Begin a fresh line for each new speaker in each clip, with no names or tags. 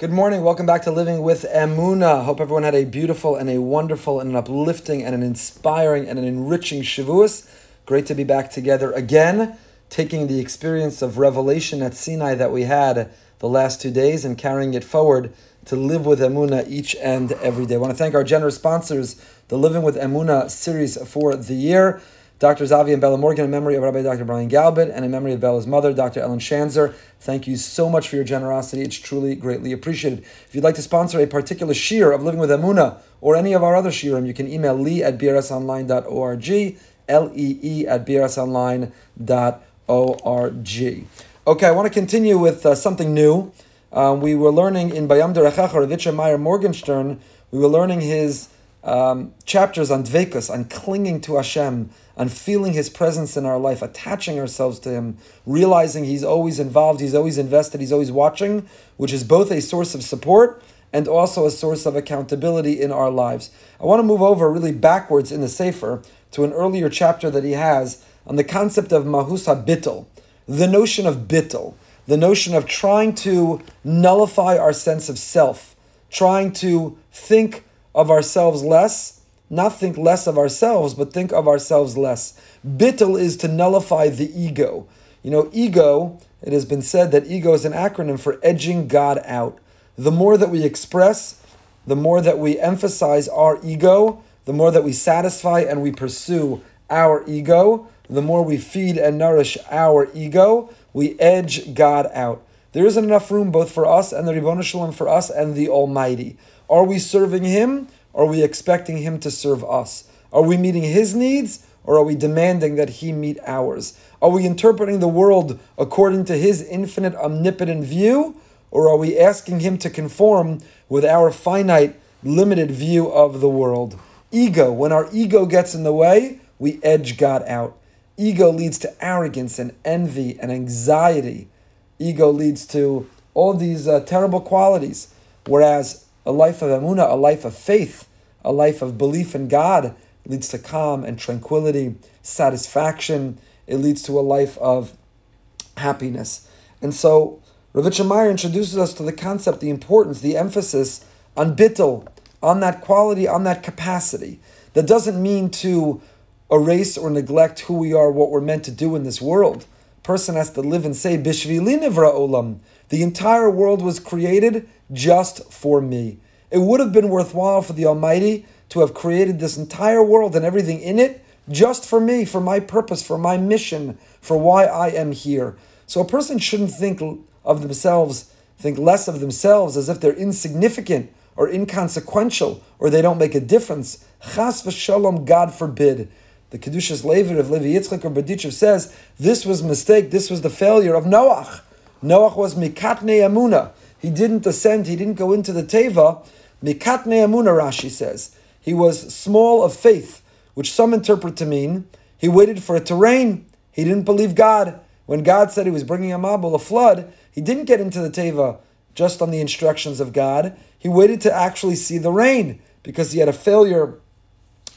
Good morning. Welcome back to Living with Emuna. Hope everyone had a beautiful and a wonderful and an uplifting and an inspiring and an enriching Shavuos. Great to be back together again, taking the experience of revelation at Sinai that we had the last two days and carrying it forward to live with Emuna each and every day. I want to thank our generous sponsors, the Living with Emuna series for the year. Dr. Zavi and Bella Morgan in memory of Rabbi Dr. Brian Galbit and in memory of Bella's mother, Dr. Ellen Shanzer. Thank you so much for your generosity. It's truly greatly appreciated. If you'd like to sponsor a particular shiur of Living with Emuna or any of our other shiurim, you can email lee at brsonline.org, L-E-E at brsonline.org. Okay, I want to continue with uh, something new. Um, we were learning in Bayam Derechacha, Rav Itcha Meir Morgenstern, we were learning his um, chapters on dvekus, on clinging to Hashem, on feeling His presence in our life, attaching ourselves to Him, realizing He's always involved, He's always invested, He's always watching, which is both a source of support and also a source of accountability in our lives. I want to move over really backwards in the Sefer to an earlier chapter that he has on the concept of Mahusa Bittel, the notion of Bittel, the notion of trying to nullify our sense of self, trying to think of ourselves less not think less of ourselves, but think of ourselves less. Bittel is to nullify the ego. You know, ego, it has been said that ego is an acronym for edging God out. The more that we express, the more that we emphasize our ego, the more that we satisfy and we pursue our ego, the more we feed and nourish our ego, we edge God out. There isn't enough room both for us and the Ribbon Shalom for us and the Almighty. Are we serving Him are we expecting Him to serve us? Are we meeting His needs or are we demanding that He meet ours? Are we interpreting the world according to His infinite, omnipotent view or are we asking Him to conform with our finite, limited view of the world? Ego, when our ego gets in the way, we edge God out. Ego leads to arrogance and envy and anxiety. Ego leads to all these uh, terrible qualities. Whereas a life of emuna, a life of faith, a life of belief in God leads to calm and tranquility, satisfaction. It leads to a life of happiness. And so Rav Itcha Meir introduces us to the concept, the importance, the emphasis on bittel, on that quality, on that capacity. That doesn't mean to erase or neglect who we are, what we're meant to do in this world. Person has to live and say, Bishvili nivra olam. The entire world was created just for me. It would have been worthwhile for the Almighty to have created this entire world and everything in it just for me, for my purpose, for my mission, for why I am here. So a person shouldn't think of themselves, think less of themselves as if they're insignificant or inconsequential or they don't make a difference. Chas v'shalom, God forbid. The Kedushas Levit of Levi Yitzchak or Berditchev says this was mistake, this was the failure of Noach. Noach was mikatne amuna. He didn't ascend, he didn't go into the teva Mikatne Amuna, Rashi says. He was small of faith, which some interpret to mean he waited for it to rain. He didn't believe God. When God said he was bringing a mabul, a flood, he didn't get into the teva just on the instructions of God. He waited to actually see the rain because he had a failure,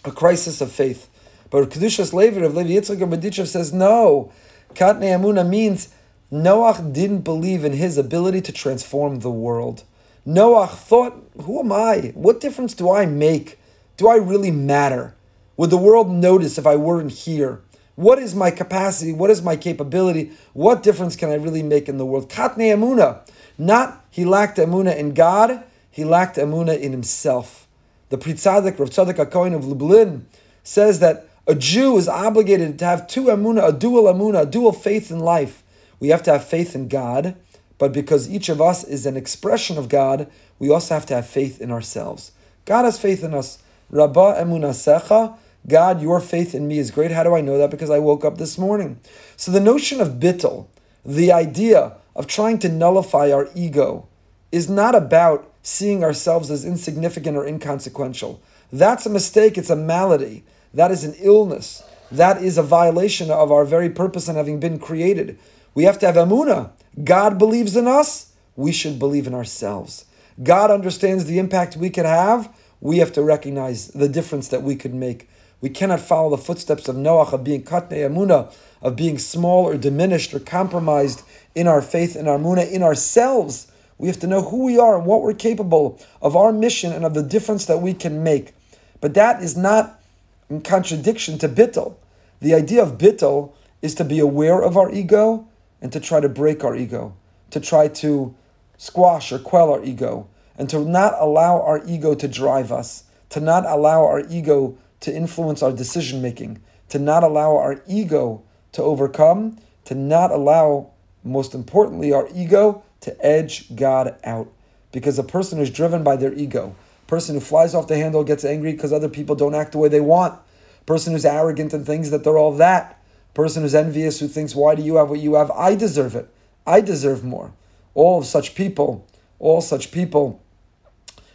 a crisis of faith. But Kedushas Levit of Levi Yitzchak Berditchev says no. Katne Amuna means Noach didn't believe in his ability to transform the world. Noah thought, Who am I? What difference do I make? Do I really matter? Would the world notice if I weren't here? What is my capacity? What is my capability? What difference can I really make in the world? Katne Amuna. Not he lacked Amuna in God, he lacked Amuna in himself. The Pri Tzaddik, Rav Tzadok HaKohen of Lublin, says that a Jew is obligated to have two Amuna, a dual Amuna, a dual faith in life. We have to have faith in God, but because each of us is an expression of God, we also have to have faith in ourselves. God has faith in us. Rabba emunasecha, God, your faith in me is great. How do I know that? Because I woke up this morning. So the notion of bittel, the idea of trying to nullify our ego, is not about seeing ourselves as insignificant or inconsequential. That's a mistake. It's a malady. That is an illness. That is a violation of our very purpose in having been created. We have to have amuna. God believes in us, we should believe in ourselves. God understands the impact we could have. We have to recognize the difference that we could make. We cannot follow the footsteps of Noach of being katne amuna, of being small or diminished or compromised in our faith and our amuna in ourselves. We have to know who we are and what we're capable of our mission and of the difference that we can make. But that is not in contradiction to bittel. The idea of bittel is to be aware of our ego and to try to break our ego, to try to squash or quell our ego, and to not allow our ego to drive us, to not allow our ego to influence our decision making, to not allow our ego to overcome, to not allow, most importantly, our ego to edge God out. Because a person who's driven by their ego, person who flies off the handle gets angry because other people don't act the way they want, person who's arrogant and thinks that they're all that, person who's envious who thinks, why do you have what you have? I deserve it. I deserve more. All of such people, all such people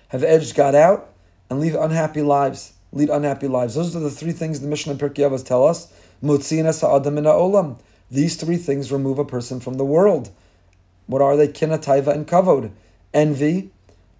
have edged God out and lead unhappy lives. Lead unhappy lives. Those are the three things the Mishnah and Pirkei Avos tell us. olam. These three things remove a person from the world. What are they? Kina, taiva, and kavod. Envy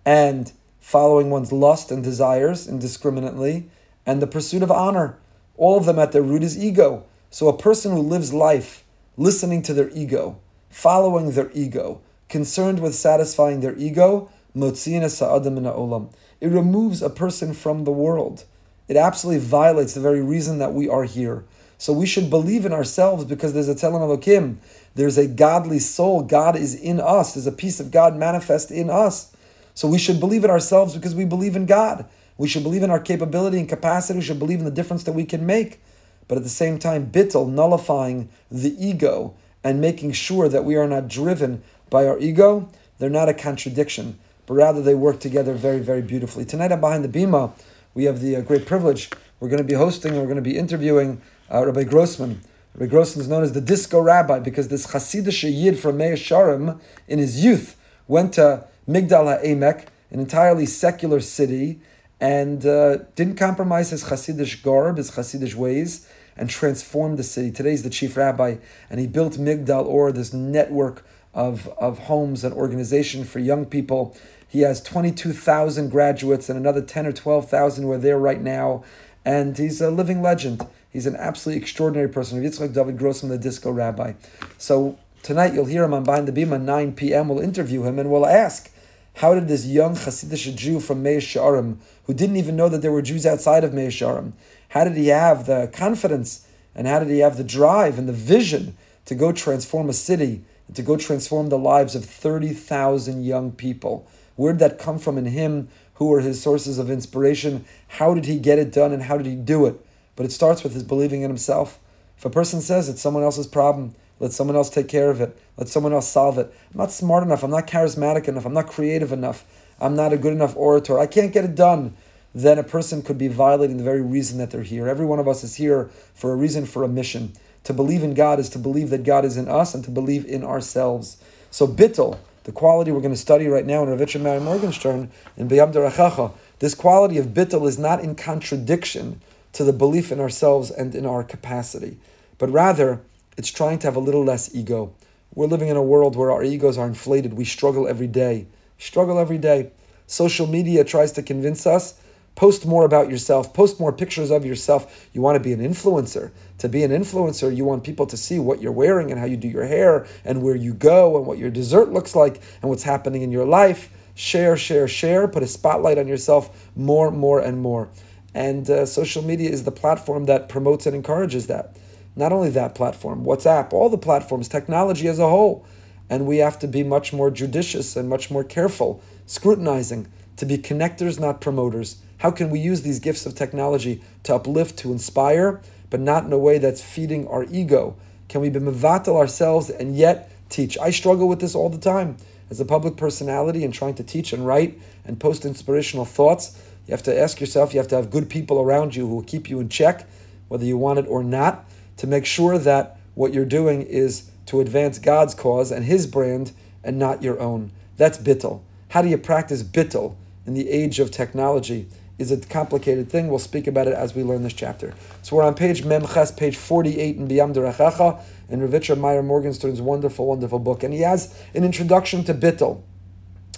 and following one's lust and desires indiscriminately, and the pursuit of honor. All of them at their root is ego. So a person who lives life listening to their ego, following their ego, concerned with satisfying their ego, it removes a person from the world. It absolutely violates the very reason that we are here. So we should believe in ourselves because there's a Tzelem Elokim. There's a godly soul. God is in us. There's a piece of God manifest in us. So we should believe in ourselves because we believe in God. We should believe in our capability and capacity. We should believe in the difference that we can make. But at the same time, bittel, nullifying the ego and making sure that we are not driven by our ego, they're not a contradiction, but rather they work together very, very beautifully. Tonight I'm behind the bima. We have the uh, great privilege. We're going to be hosting, we're going to be interviewing uh, Rabbi Grossman. Rabbi Grossman is known as the disco rabbi because this Hasidic Yid from Meah Shearim in his youth went to Migdal HaEmek, an entirely secular city, and uh, didn't compromise his Hasidic garb, his Hasidic ways, and transformed the city. Today he's the chief rabbi, and he built Migdal Or, this network of, of homes and organization for young people. He has 22,000 graduates, and another 10 or 12,000 who are there right now. And he's a living legend. He's an absolutely extraordinary person. Yitzchak David Grossman, the disco rabbi. So tonight you'll hear him on Behind the Bima at 9 p.m. We'll interview him and we'll ask how did this young Hasidic Jew from Meah Shearim, who didn't even know that there were Jews outside of Meah Shearim, how did he have the confidence and how did he have the drive and the vision to go transform a city and to go transform the lives of 30,000 young people? Where did that come from in him? Who were his sources of inspiration? How did he get it done and how did he do it? But it starts with his believing in himself. If a person says it's someone else's problem, let someone else take care of it. Let someone else solve it. I'm not smart enough. I'm not charismatic enough. I'm not creative enough. I'm not a good enough orator. I can't get it done. Then a person could be violating the very reason that they're here. Every one of us is here for a reason, for a mission. To believe in God is to believe that God is in us and to believe in ourselves. So bittel, the quality we're going to study right now in Rav Itcha Meir Morgenstern in Beyam Derachacha, this quality of bittel is not in contradiction to the belief in ourselves and in our capacity, but rather it's trying to have a little less ego. We're living in a world where our egos are inflated. We struggle every day. Struggle every day. Social media tries to convince us post more about yourself, post more pictures of yourself. You want to be an influencer. To be an influencer, you want people to see what you're wearing and how you do your hair and where you go and what your dessert looks like and what's happening in your life. Share, share, share. Put a spotlight on yourself more, more, and more. And uh, social media is the platform that promotes and encourages that. Not only that platform, WhatsApp, all the platforms, technology as a whole. And we have to be much more judicious and much more careful, scrutinizing, to be connectors, not promoters. How can we use these gifts of technology to uplift, to inspire, but not in a way that's feeding our ego? Can we be mevatel ourselves and yet teach? I struggle with this all the time. As a public personality and trying to teach and write and post inspirational thoughts, you have to ask yourself, you have to have good people around you who will keep you in check, whether you want it or not to make sure that what you're doing is to advance God's cause and His brand and not your own. That's bittel. How do you practice bittel in the age of technology? Is a complicated thing. We'll speak about it as we learn this chapter. So we're on page Memches, page 48 in Biyam Derechacha, in Rav Itcha Meir Morgenstern's wonderful, wonderful book. And he has an introduction to bittel.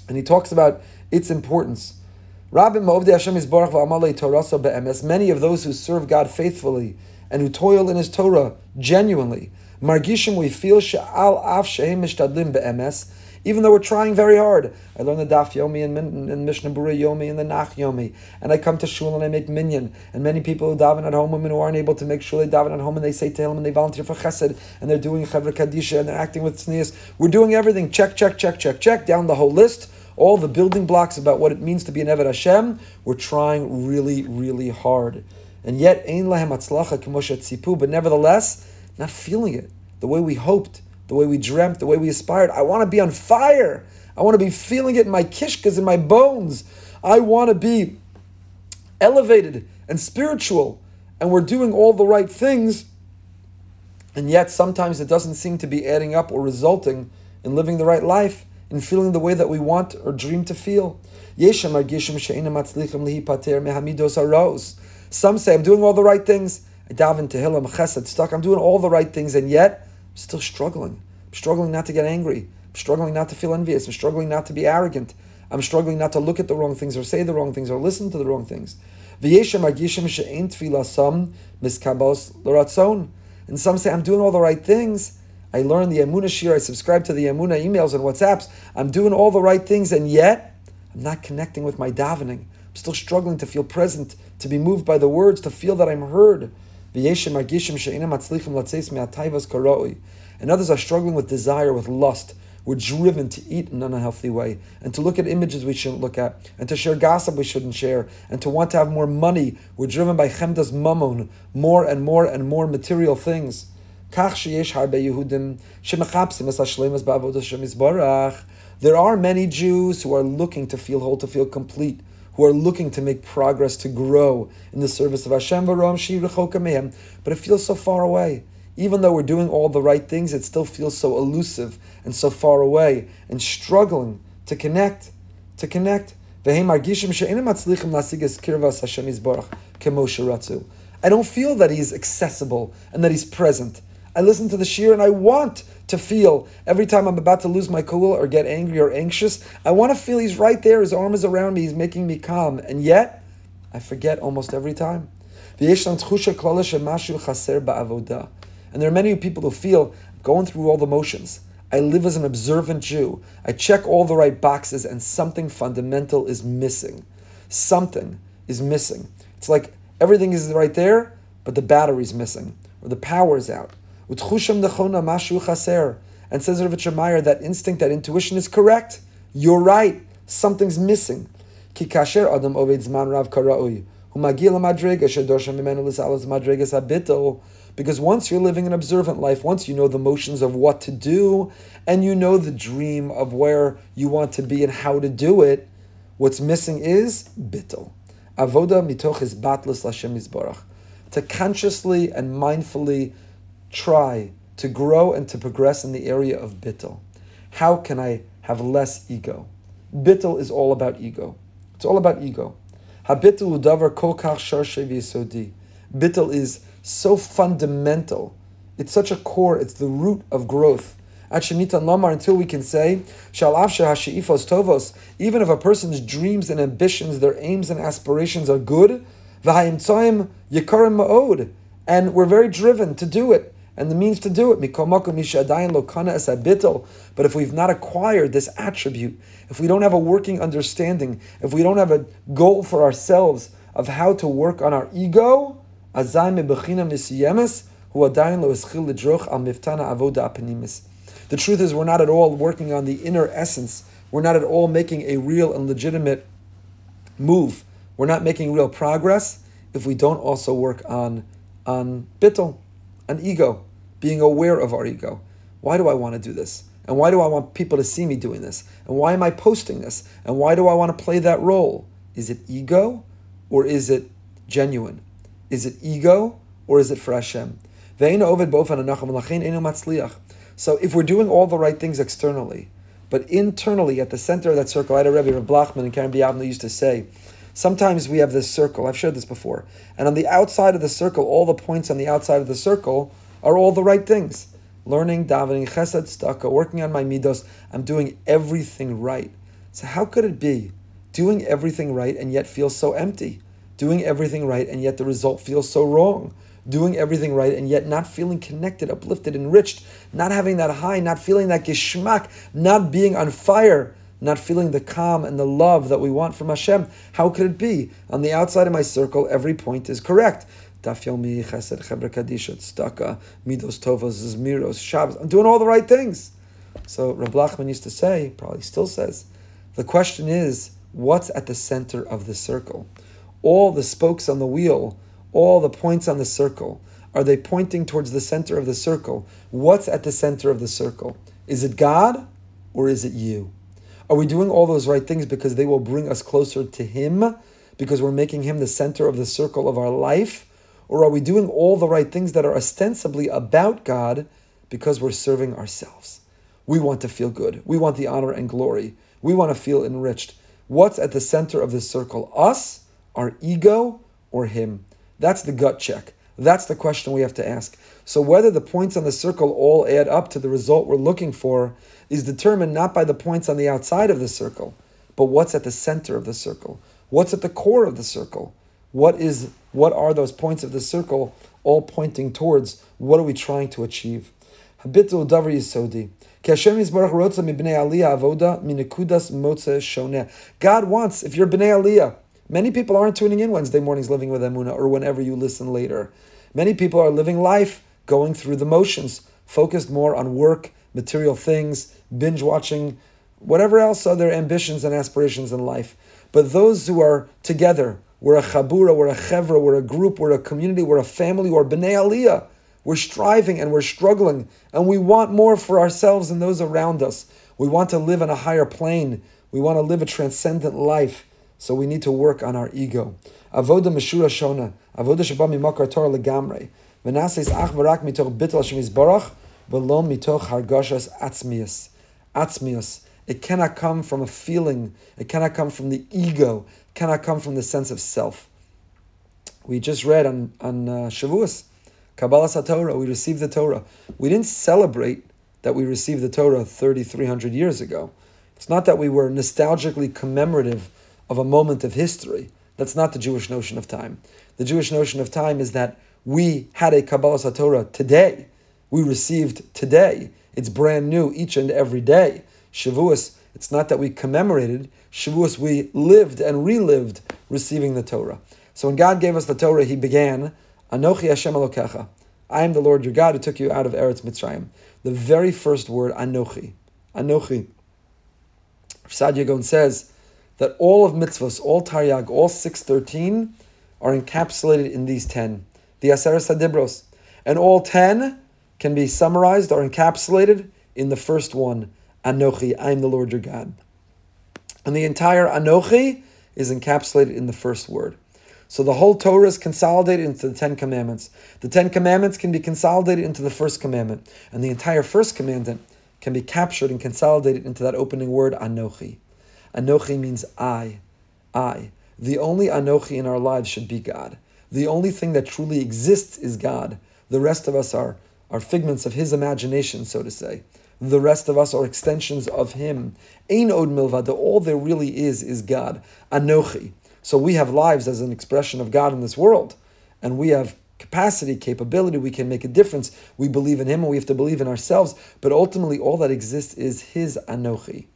And he talks about its importance. Many of those who serve God faithfully and who toil in his Torah genuinely. Margishim, we feel she'al af shehem mishtadlim be'emes, even though we're trying very hard. I learn the Daf Yomi and, and Mishnah Berurah Yomi and the Nach Yomi, and I come to shul and I make minyan. And many people who daven at home, women who aren't able to make shul, they daven at home and they say Tehillim and they volunteer for Chesed and they're doing Chevra Kadisha and they're acting with tznius. We're doing everything. Check, check, check, check, check down the whole list all the building blocks about what it means to be an Eved Hashem, we're trying really, really hard. And yet, but nevertheless, not feeling it the way we hoped, the way we dreamt, the way we aspired. I want to be on fire. I want to be feeling it in my kishkas, in my bones. I want to be elevated and spiritual. And we're doing all the right things. And yet, sometimes it doesn't seem to be adding up or resulting in living the right life in feeling the way that we want or dream to feel. Some say, I'm doing all the right things. I daven Tehillim, Chesed, stuck. I'm doing all the right things, and yet I'm still struggling. I'm struggling not to get angry. I'm struggling not to feel envious. I'm struggling not to be arrogant. I'm struggling not to look at the wrong things or say the wrong things or listen to the wrong things. And some say, I'm doing all the right things, I learn the Emuna shiur, I subscribe to the Amuna emails and WhatsApps. I'm doing all the right things, and yet I'm not connecting with my davening. I'm still struggling to feel present, to be moved by the words, to feel that I'm heard. And others are struggling with desire, with lust. We're driven to eat in an unhealthy way, and to look at images we shouldn't look at, and to share gossip we shouldn't share, and to want to have more money. We're driven by chemdas mammon, more and more and more material things. There are many Jews who are looking to feel whole, to feel complete, who are looking to make progress, to grow in the service of Hashem. But it feels so far away. Even though we're doing all the right things, it still feels so elusive and so far away and struggling to connect, to connect. I don't feel that he's accessible and that he's present. I listen to the shiur and I want to feel every time I'm about to lose my cool or get angry or anxious. I want to feel he's right there, his arm is around me, he's making me calm. And yet, I forget almost every time. And there are many people who feel going through all the motions. I live as an observant Jew. I check all the right boxes, and something fundamental is missing. Something is missing. It's like everything is right there, but the battery's missing, or the power And says Rav Meyer, that instinct, that intuition is correct. You're right. Something's missing. Adam kara'ui. Because once you're living an observant life, once you know the motions of what to do, and you know the dream of where you want to be and how to do it, what's missing is bittel. Avoda mitoch is batlas Lashem Yisbarach. To consciously and mindfully try to grow and to progress in the area of bittel? How can I have less ego? Bittel is all about ego. It's all about ego. Habittel udavar kol kach sharshe Bittel is so fundamental. It's such a core. It's the root of growth. At Shemita Lamar, until we can say, Shalafsha Hashi'ifos Tovos, even if a person's dreams and ambitions, their aims and aspirations are good, V'hayim Tzoim Yikarim Ma'od, and we're very driven to do it and the means to do it. But if we've not acquired this attribute, if we don't have a working understanding, if we don't have a goal for ourselves of how to work on our ego, the truth is, we're not at all working on the inner essence. We're not at all making a real and legitimate move. We're not making real progress if we don't also work on on bittel, on ego being aware of our ego. Why do I want to do this? And why do I want people to see me doing this? And why am I posting this? And why do I want to play that role? Is it ego or is it genuine? Is it ego or is it for Hashem? So if we're doing all the right things externally, but internally at the center of that circle, I had a Rebbe Rav Blachman and Kerem B'Yavneh used to say, sometimes we have this circle, I've shared this before, and on the outside of the circle, all the points on the outside of the circle are all the right things. Learning, davening, chesed, staka, working on my midos. I'm doing everything right. So how could it be doing everything right and yet feel so empty? Doing everything right and yet the result feels so wrong. doing everything right, and yet not feeling connected, uplifted, enriched, not having that high, not feeling that geschmack, not being on fire, not feeling the calm and the love that we want from Hashem. How could it be? On the outside of my circle, every point is correct. Chesed, Chevra Kadisha, Midos Tovos, Zmiros, Shabbos. I'm doing all the right things. So Rab Lachman used to say, probably still says, the question is, what's at the center of the circle? All the spokes on the wheel, all the points on the circle, are they pointing towards the center of the circle? What's at the center of the circle? Is it God or is it you? Are we doing all those right things because they will bring us closer to Him, because we're making Him the center of the circle of our life? Or are we doing all the right things that are ostensibly about God because we're serving ourselves? We want to feel good. We want the honor and glory. We want to feel enriched. What's at the center of this circle? Us, our ego, or Him? That's the gut check. That's the question we have to ask. So, whether the points on the circle all add up to the result we're looking for is determined not by the points on the outside of the circle, but what's at the center of the circle. What's at the core of the circle? What is what are those points of the circle all pointing towards? What are we trying to achieve? Habitul davar yisodi. God wants, if you're Bnei Aliyah, many people aren't tuning in Wednesday mornings living with Emuna or whenever you listen later. Many people are living life going through the motions, focused more on work, material things, binge watching, whatever else are their ambitions and aspirations in life. But those who are together, we're a chabura, we're a chevra, we're a group, we're a community, we're a family, we're bnei aliyah. We're striving and we're struggling, and we want more for ourselves and those around us. We want to live on a higher plane. We want to live a transcendent life. So we need to work on our ego. Avoda meshura shona, avoda shaba mimakar Torah legamre. V'naseis ach v'rak mitoch bitl Hashem yisbarach, v'lo mitoch hargashas atzmius. Atzmius. It cannot come from a feeling. It cannot come from the ego. Cannot come from the sense of self. We just read on, on uh, Shavuos, Kabbalah Torah, we received the Torah. We didn't celebrate that we received the Torah 3,300 years ago. It's not that we were nostalgically commemorative of a moment of history. That's not the Jewish notion of time. The Jewish notion of time is that we had a Kabbalah Torah today. We received today. It's brand new each and every day. Shavuos, it's not that we commemorated. Shavuos, we lived and relived receiving the Torah. So when God gave us the Torah, He began Anochi Hashem Elokecha. I am the Lord your God who took you out of Eretz Mitzrayim. The very first word, Anochi. Anochi. Saadia Gaon says that all of mitzvahs, all Taryag, all 613 are encapsulated in these 10. The Aseres Hadibros. And all 10 can be summarized or encapsulated in the first one, Anochi, I am the Lord your God. And the entire Anochi is encapsulated in the first word. So the whole Torah is consolidated into the Ten Commandments. The Ten Commandments can be consolidated into the first commandment, and the entire first commandment can be captured and consolidated into that opening word, Anochi. Anochi means I. I. The only Anochi in our lives should be God. The only thing that truly exists is God. The rest of us are, are figments of His imagination, so to say. The rest of us are extensions of Him. Ein od milvada. All there really is is God. Anochi. So we have lives as an expression of God in this world, and we have capacity, capability, we can make a difference. We believe in Him and we have to believe in ourselves, but ultimately all that exists is His Anochi.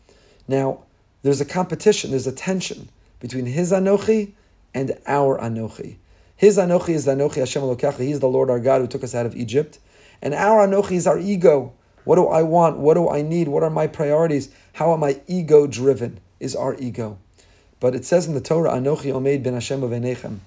Now, there's a competition, there's a tension between His Anochi and our Anochi. His Anochi is the Anochi Hashem Elokecha, He's the Lord our God who took us out of Egypt. And our Anochi is our ego. What do I want? What do I need? What are my priorities? How am I ego driven? Is our ego. But it says in the Torah, Anochi Omeid ben Hashem Uvenechem.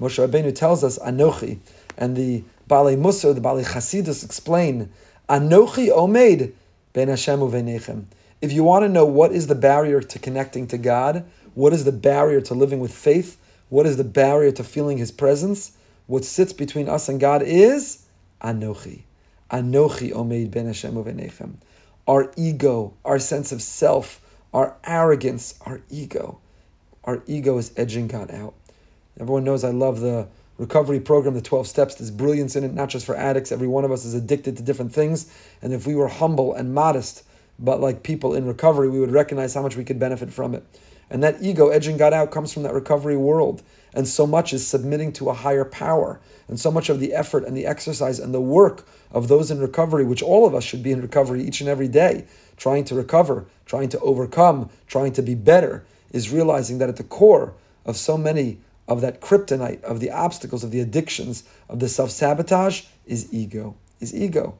Moshe Rabbeinu tells us Anochi, and the Baalei Musar, the Baalei Chasidus explain Anochi Omeid ben Hashem Uvenechem. If you want to know what is the barrier to connecting to God, what is the barrier to living with faith, what is the barrier to feeling His presence, what sits between us and God is Anochi. Anochi Omeid ben Hashem Uvenechem. Our ego, our sense of self, our arrogance, our ego our ego is edging God out. Everyone knows I love the recovery program, the 12 steps. There's brilliance in it, not just for addicts. Every one of us is addicted to different things. And if we were humble and modest, but like people in recovery, we would recognize how much we could benefit from it. And that ego, edging God out, comes from that recovery world. And so much is submitting to a higher power. And so much of the effort and the exercise and the work of those in recovery, which all of us should be in recovery each and every day, trying to recover, trying to overcome, trying to be better, is realizing that at the core of so many of that kryptonite, of the obstacles, of the addictions, of the self sabotage is ego. Is ego.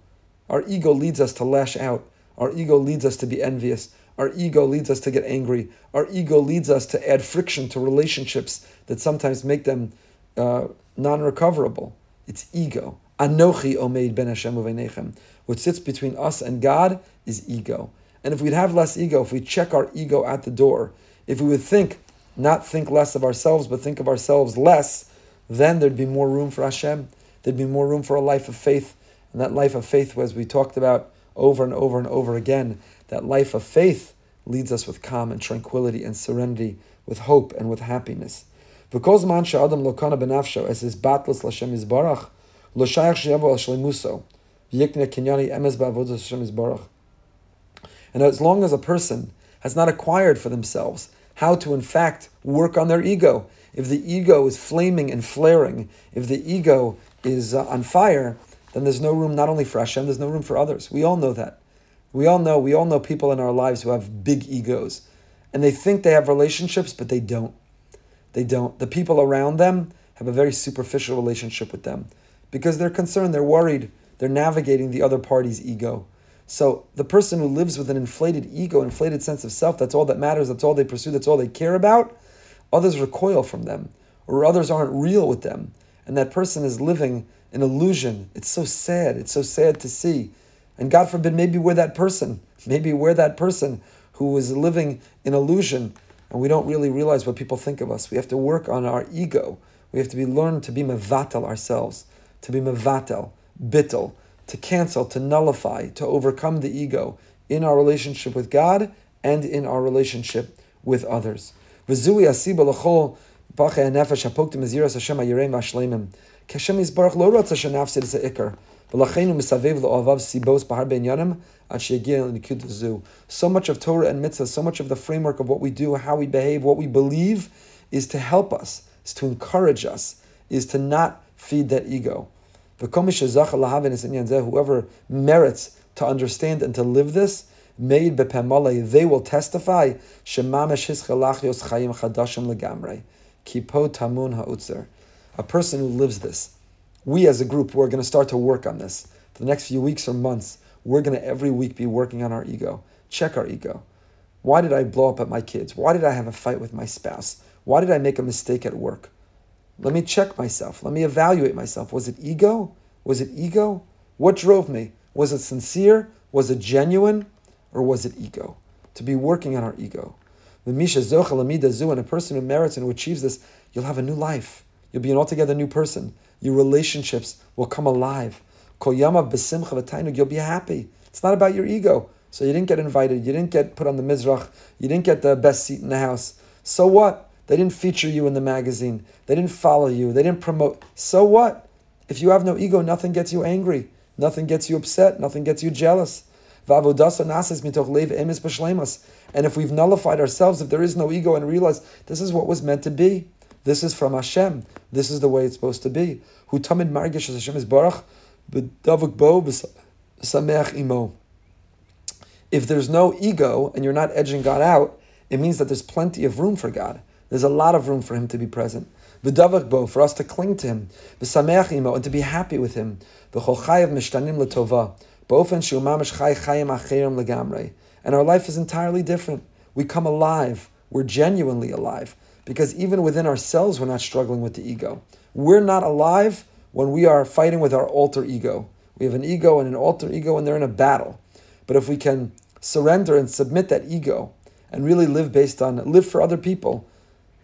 Our ego leads us to lash out. Our ego leads us to be envious. Our ego leads us to get angry. Our ego leads us to add friction to relationships that sometimes make them uh, non recoverable. It's ego. Anochi omeid ben Hashem uveinechem. What sits between us and God is ego. And if we'd have less ego, if we check our ego at the door, if we would think not think less of ourselves, but think of ourselves less, then there'd be more room for Hashem. There'd be more room for a life of faith. And that life of faith, as we talked about over and over and over again, that life of faith leads us with calm and tranquility and serenity, with hope and with happiness. Because man she'adam lokana benafsho as his battles l'Hashem yizbarach, lo shayach she'yavo al v'yikne kinyani emes ba'avodas Hashem yizbarach. And as long as a person has not acquired for themselves how to, in fact, work on their ego. If the ego is flaming and flaring, if the ego is uh, on fire, then there's no room not only for Hashem, there's no room for others. We all know that. We all know, we all know people in our lives who have big egos. And they think they have relationships, but they don't. They don't. The people around them have a very superficial relationship with them because they're concerned, they're worried, they're navigating the other party's ego. So the person who lives with an inflated ego, inflated sense of self, that's all that matters, that's all they pursue, that's all they care about, others recoil from them, or others aren't real with them. And that person is living an illusion. It's so sad. It's so sad to see. And God forbid, maybe we're that person. Maybe we're that person who is living in illusion and we don't really realize what people think of us. We have to work on our ego. We have to be learned to be mevatel ourselves, to be mevatel, bittel, to cancel, to nullify, to overcome the ego in our relationship with God and in our relationship with others. Yisbarach lo so much of Torah and mitzvah, so much of the framework of what we do, how we behave, what we believe, is to help us, is to encourage us, is to not feed that ego. Whoever merits to understand and to live this, made they will testify. Tamun. A person who lives this, we as a group, we're going to start to work on this. For the next few weeks or months, we're going to every week be working on our ego. Check our ego. Why did I blow up at my kids? Why did I have a fight with my spouse? Why did I make a mistake at work? Let me check myself. Let me evaluate myself. Was it ego? Was it ego? What drove me? Was it sincere? Was it genuine? Or was it ego? To be working on our ego. The Misha Zocha and a person who merits and who achieves this, you'll have a new life. You'll be an altogether new person. Your relationships will come alive. You'll be happy. It's not about your ego. So you didn't get invited, you didn't get put on the mizrach, you didn't get the best seat in the house. So what? They didn't feature you in the magazine. They didn't follow you. They didn't promote. So what? If you have no ego, nothing gets you angry. Nothing gets you upset. Nothing gets you jealous. And if we've nullified ourselves, if there is no ego and realize this is what was meant to be, this is from Hashem, this is the way it's supposed to be. Hashem is barach, imo. If there's no ego and you're not edging God out, it means that there's plenty of room for God. There's a lot of room for Him to be present. bo, for us to cling to Him, v'sameach imo, and to be happy with Him. V'chol mishtanim l'tova, bo'ofen shu chay chayim legamrei. And our life is entirely different. We come alive. We're genuinely alive. Because even within ourselves, we're not struggling with the ego. We're not alive when we are fighting with our alter ego. We have an ego and an alter ego, and they're in a battle. But if we can surrender and submit that ego and really live based on, live for other people,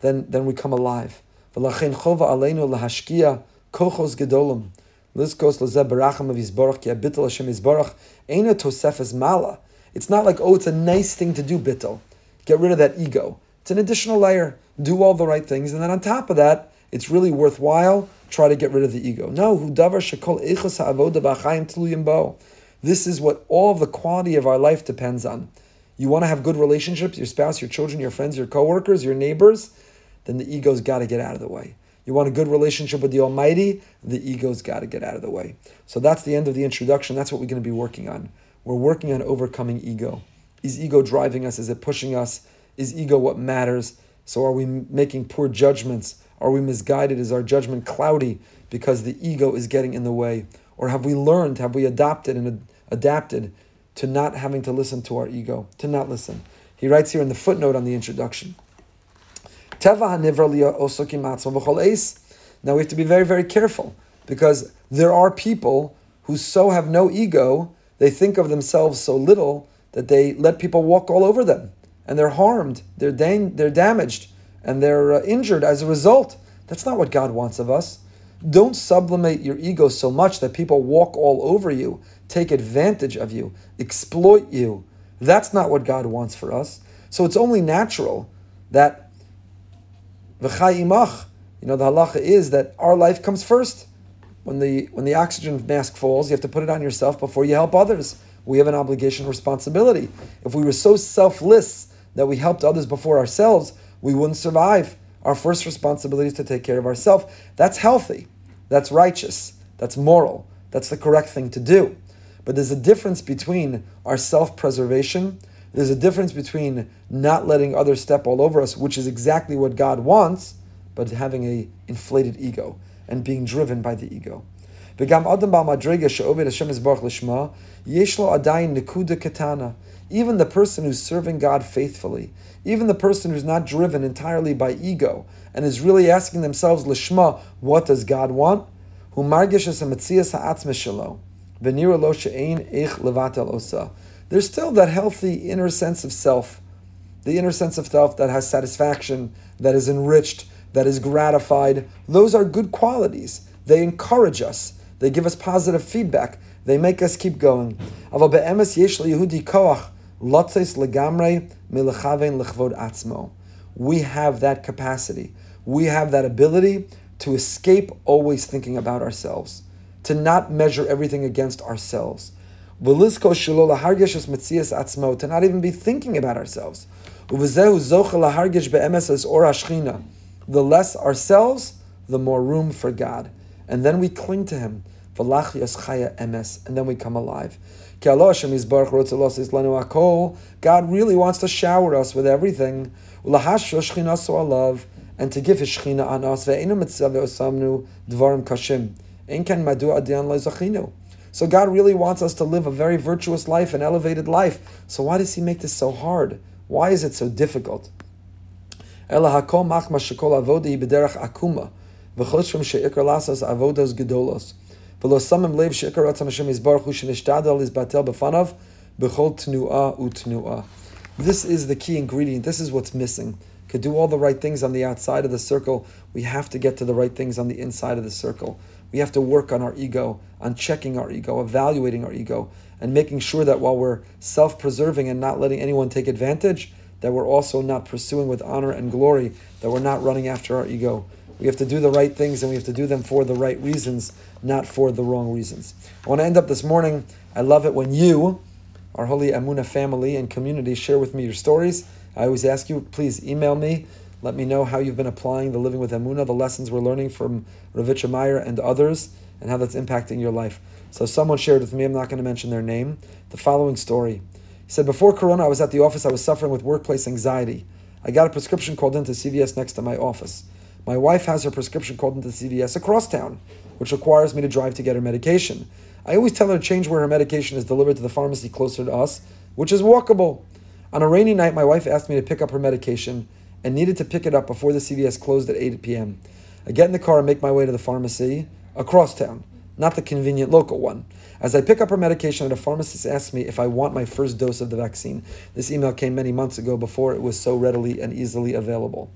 then, then we come alive. It's not like, oh, it's a nice thing to do, bittel. Get rid of that ego. It's an additional layer. Do all the right things. And then on top of that, it's really worthwhile. Try to get rid of the ego. No, hu davar shekol echos ha'avoda b'achayim tluyim bo. This is what all of the quality of our life depends on. You want to have good relationships, your spouse, your children, your friends, your coworkers, your neighbors, then the ego's got to get out of the way. You want a good relationship with the Almighty, the ego's got to get out of the way. So that's the end of the introduction. That's what we're going to be working on. We're working on overcoming ego. Is ego driving us? Is it pushing us? Is ego what matters? So are we making poor judgments? Are we misguided? Is our judgment cloudy because the ego is getting in the way? Or have we learned, have we adopted and adapted to not having to listen to our ego, to not listen? He writes here in the footnote on the introduction. Now we have to be very, very careful because there are people who so have no ego, they think of themselves so little that they let people walk all over them and they're harmed, they're, they're damaged, and they're uh, injured as a result. That's not what God wants of us. Don't sublimate your ego so much that people walk all over you, take advantage of you, exploit you. That's not what God wants for us. So it's only natural that v'chayimach, you know, the halacha is that our life comes first. When the when the oxygen mask falls, you have to put it on yourself before you help others. We have an obligation, responsibility. If we were so selfless that we helped others before ourselves, we wouldn't survive. Our first responsibility is to take care of ourselves. That's healthy. That's righteous. That's moral. That's the correct thing to do. But there's a difference between our self preservation, there's a difference between not letting others step all over us, which is exactly what God wants, but having a inflated ego and being driven by the ego. Even the person who's serving God faithfully, even the person who's not driven entirely by ego and is really asking themselves, Lishma, what does God want? There's still that healthy inner sense of self, the inner sense of self that has satisfaction, that is enriched, that is gratified. Those are good qualities. They encourage us. They give us positive feedback. They make us keep going. We have that capacity. We have that ability to escape always thinking about ourselves, to not measure everything against ourselves. To not even be thinking about ourselves. The less ourselves, the more room for God. And then we cling to Him. And then we come alive. God really wants to shower us with everything, and to give His Shechina on us. So God really wants us to live a very virtuous life, an elevated life. So why does He make this so hard? Why is it so difficult? V'lo This is the key ingredient. This is what's missing. Could do all the right things on the outside of the circle. We have to get to the right things on the inside of the circle. We have to work on our ego, on checking our ego, evaluating our ego, and making sure that while we're self-preserving and not letting anyone take advantage, that we're also not pursuing with honor and glory, that we're not running after our ego. We have to do the right things and we have to do them for the right reasons, not for the wrong reasons. I want to end up this morning. I love it when you, our holy Amuna family and community, share with me your stories. I always ask you, please email me. Let me know how you've been applying the Living with Emuna, the lessons we're learning from Rav Itcha Meir and others, and how that's impacting your life. So someone shared with me, I'm not going to mention their name, the following story. He said, Before Corona, I was at the office, I was suffering with workplace anxiety. I got a prescription called into CVS next to my office. My wife has her prescription called into CVS across town, which requires me to drive to get her medication. I always tell her to change where her medication is delivered to the pharmacy closer to us, which is walkable. On a rainy night, my wife asked me to pick up her medication and needed to pick it up before the CVS closed at 8 p.m. I get in the car and make my way to the pharmacy across town, not the convenient local one. As I pick up her medication, the pharmacist asks me if I want my first dose of the vaccine. This email came many months ago before it was so readily and easily available.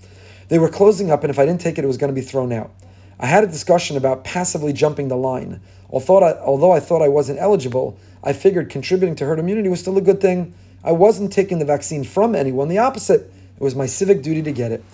They were closing up, and if I didn't take it, it was going to be thrown out. I had a discussion about passively jumping the line. Although I, thought I wasn't eligible, I figured contributing to herd immunity was still a good thing. I wasn't taking the vaccine from anyone, the opposite. It was my civic duty to get it.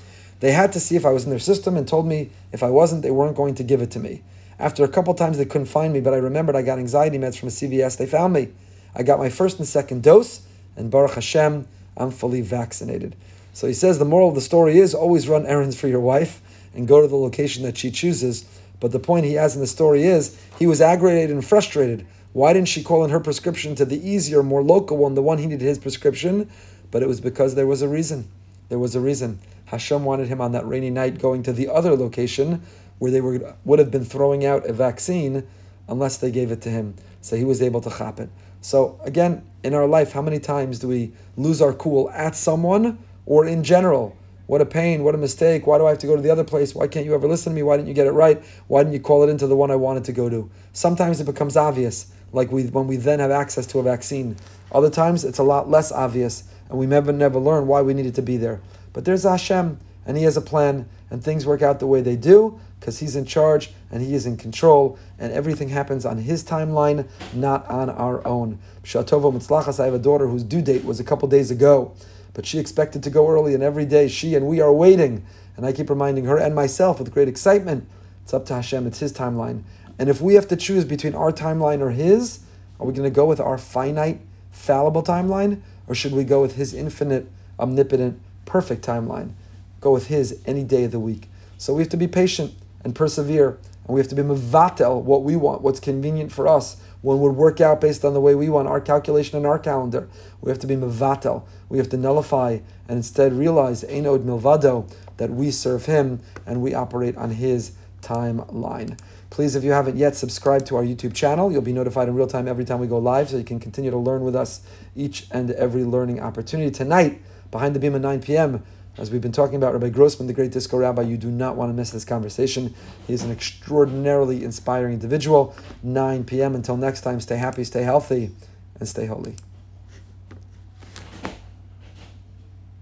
They had to see if I was in their system and told me if I wasn't, they weren't going to give it to me. After a couple times they couldn't find me, but I remembered I got anxiety meds from a CVS. They found me. I got my first and second dose, and Baruch Hashem, I'm fully vaccinated. So he says the moral of the story is always run errands for your wife and go to the location that she chooses. But the point he has in the story is he was aggravated and frustrated. Why didn't she call in her prescription to the easier, more local one, the one he needed his prescription? But it was because there was a reason. There was a reason. Hashem wanted him on that rainy night going to the other location where they were, would have been throwing out a vaccine unless they gave it to him. So he was able to chop it. So again, in our life, how many times do we lose our cool at someone or in general? What a pain, what a mistake. Why do I have to go to the other place? Why can't you ever listen to me? Why didn't you get it right? Why didn't you call it into the one I wanted to go to? Sometimes it becomes obvious, like we when we then have access to a vaccine. Other times it's a lot less obvious, and we never never learn why we needed to be there. But there's Hashem, and He has a plan, and things work out the way they do because He's in charge and He is in control, and everything happens on His timeline, not on our own. Shatova Mitzlachas, I have a daughter whose due date was a couple days ago but she expected to go early, and every day she and we are waiting. And I keep reminding her and myself with great excitement it's up to Hashem, it's His timeline. And if we have to choose between our timeline or His, are we going to go with our finite, fallible timeline, or should we go with His infinite, omnipotent, perfect timeline? Go with His any day of the week. So we have to be patient and persevere, and we have to be mevatel what we want, what's convenient for us, when would work out based on the way we want, our calculation and our calendar. We have to be mevatel. We have to nullify and instead realize, Ein od milvado, that we serve Him and we operate on His timeline. Please, if you haven't yet subscribed to our YouTube channel, you'll be notified in real time every time we go live so you can continue to learn with us each and every learning opportunity. Tonight, Behind the Bima at 9 p.m., as we've been talking about Rabbi Grossman, the great disco rabbi, you do not want to miss this conversation. He is an extraordinarily inspiring individual. 9 p.m. Until next time, stay happy, stay healthy, and stay holy.